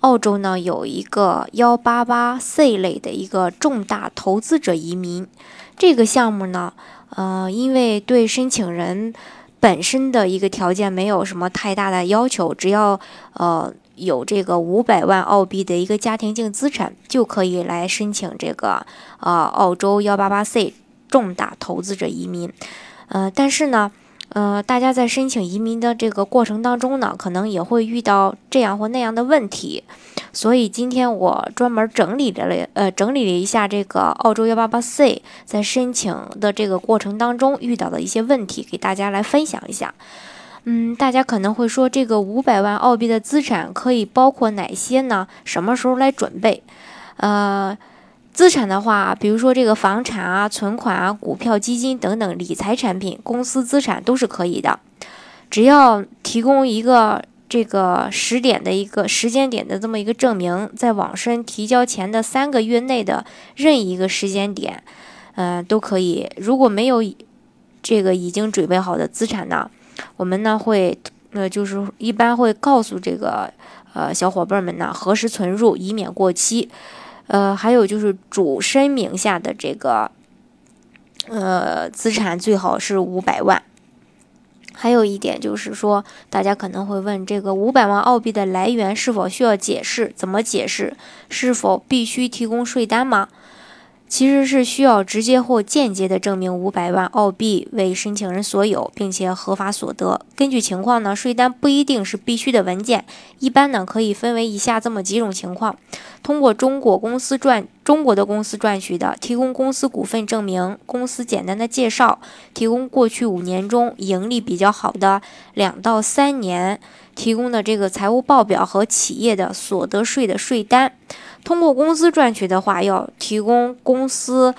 澳洲呢有一个幺八八 C 类的一个重大投资者移民，这个项目呢，呃，因为对申请人本身的一个条件没有什么太大的要求，只要呃有这个五百万澳币的一个家庭净资产，就可以来申请这个呃澳洲幺八八 C 重大投资者移民，呃，但是呢。呃，大家在申请移民的这个过程当中呢，可能也会遇到这样或那样的问题，所以今天我专门整理了呃整理了一下这个澳洲幺八八 C 在申请的这个过程当中遇到的一些问题，给大家来分享一下。嗯，大家可能会说，这个五百万澳币的资产可以包括哪些呢？什么时候来准备？呃。资产的话，比如说这个房产啊、存款啊、股票、基金等等理财产品、公司资产都是可以的，只要提供一个这个时点的一个时间点的这么一个证明，在网申提交前的三个月内的任意一个时间点，嗯，都可以。如果没有这个已经准备好的资产呢，我们呢会呃就是一般会告诉这个呃小伙伴们呢何时存入，以免过期。呃，还有就是主申名下的这个，呃，资产最好是五百万。还有一点就是说，大家可能会问，这个五百万澳币的来源是否需要解释？怎么解释？是否必须提供税单吗？其实是需要直接或间接的证明五百万澳币为申请人所有，并且合法所得。根据情况呢，税单不一定是必须的文件，一般呢可以分为以下这么几种情况：通过中国公司赚中国的公司赚取的，提供公司股份证明、公司简单的介绍、提供过去五年中盈利比较好的两到三年提供的这个财务报表和企业的所得税的税单。通过公司赚取的话，要提供公司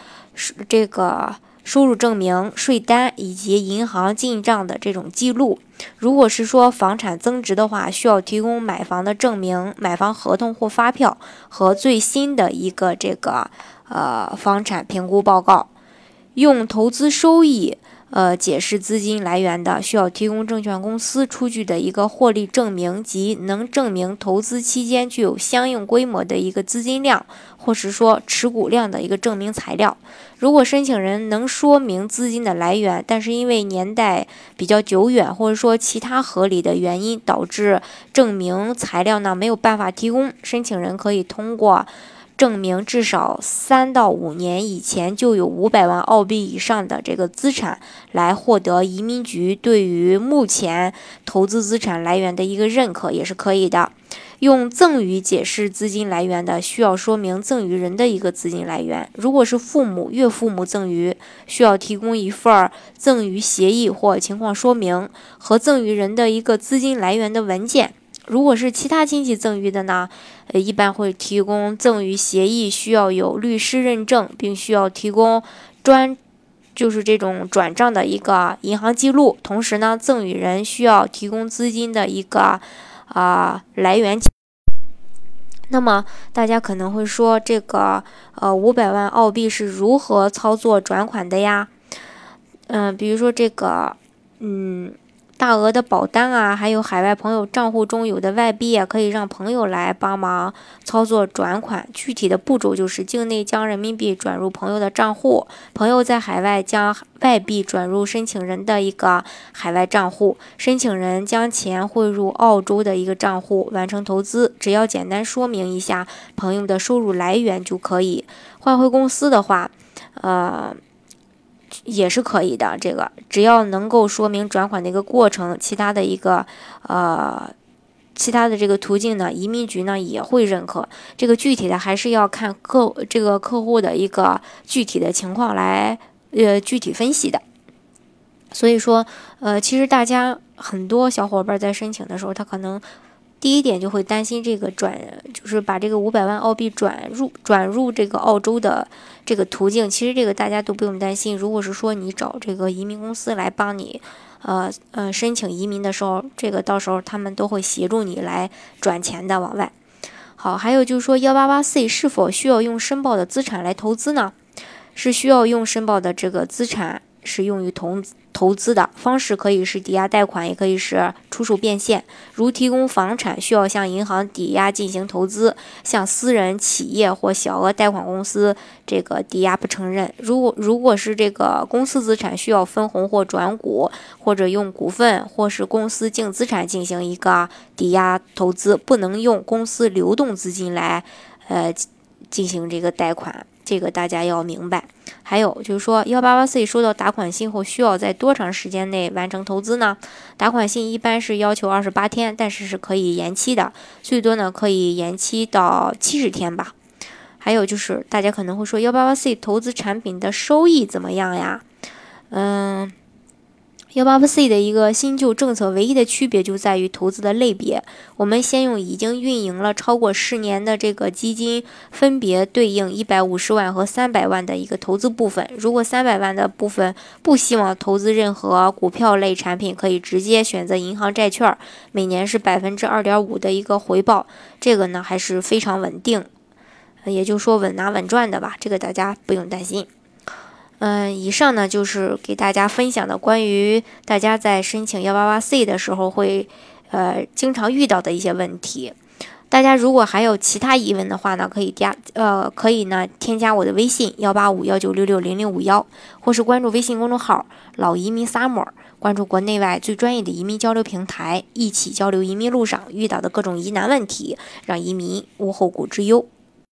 这个收入证明、税单以及银行进账的这种记录。如果是说房产增值的话，需要提供买房的证明、买房合同或发票和最新的一个这个呃房产评估报告。用投资收益。呃，解释资金来源的，需要提供证券公司出具的一个获利证明及能证明投资期间具有相应规模的一个资金量，或是说持股量的一个证明材料。如果申请人能说明资金的来源，但是因为年代比较久远，或者说其他合理的原因导致证明材料呢没有办法提供，申请人可以通过。证明至少三到五年以前就有五百万澳币以上的这个资产，来获得移民局对于目前投资资产来源的一个认可，也是可以的。用赠与解释资金来源的，需要说明赠与人的一个资金来源。如果是父母、岳父母赠与，需要提供一份赠与协议或情况说明和赠与人的一个资金来源的文件。如果是其他亲戚赠与的呢，呃，一般会提供赠与协议，需要有律师认证，并需要提供专，就是这种转账的一个银行记录。同时呢，赠与人需要提供资金的一个啊来源。那么大家可能会说，这个呃五百万澳币是如何操作转款的呀？嗯，比如说这个，嗯。大额的保单啊，还有海外朋友账户中有的外币啊，可以让朋友来帮忙操作转款。具体的步骤就是：境内将人民币转入朋友的账户，朋友在海外将外币转入申请人的一个海外账户，申请人将钱汇入澳洲的一个账户，完成投资。只要简单说明一下朋友的收入来源就可以。换回公司的话，呃。也是可以的，这个只要能够说明转款的一个过程，其他的一个呃，其他的这个途径呢，移民局呢也会认可。这个具体的还是要看客这个客户的一个具体的情况来呃具体分析的。所以说，呃，其实大家很多小伙伴在申请的时候，他可能第一点就会担心这个转，就是把这个五百万澳币转入转入这个澳洲的这个途径。其实这个大家都不用担心。如果是说你找这个移民公司来帮你，呃呃申请移民的时候，这个到时候他们都会协助你来转钱的往外。好，还有就是说幺八八 C 是否需要用申报的资产来投资呢？是需要用申报的这个资产。是用于投资投资的方式，可以是抵押贷款，也可以是出售变现。如提供房产，需要向银行抵押进行投资；向私人企业或小额贷款公司，这个抵押不承认。如果如果是这个公司资产，需要分红或转股，或者用股份或是公司净资产进行一个抵押投资，不能用公司流动资金来，呃，进行这个贷款。这个大家要明白，还有就是说，幺八八 C 收到打款信后，需要在多长时间内完成投资呢？打款信一般是要求二十八天，但是是可以延期的，最多呢可以延期到七十天吧。还有就是，大家可能会说，幺八八 C 投资产品的收益怎么样呀？嗯。幺八八 C 的一个新旧政策唯一的区别就在于投资的类别。我们先用已经运营了超过十年的这个基金，分别对应一百五十万和三百万的一个投资部分。如果三百万的部分不希望投资任何股票类产品，可以直接选择银行债券，每年是百分之二点五的一个回报。这个呢还是非常稳定，也就是说稳拿稳赚的吧。这个大家不用担心。嗯，以上呢就是给大家分享的关于大家在申请幺八八 C 的时候会，呃，经常遇到的一些问题。大家如果还有其他疑问的话呢，可以加，呃，可以呢添加我的微信幺八五幺九六六零零五幺，或是关注微信公众号“老移民 summer”，关注国内外最专业的移民交流平台，一起交流移民路上遇到的各种疑难问题，让移民无后顾之忧。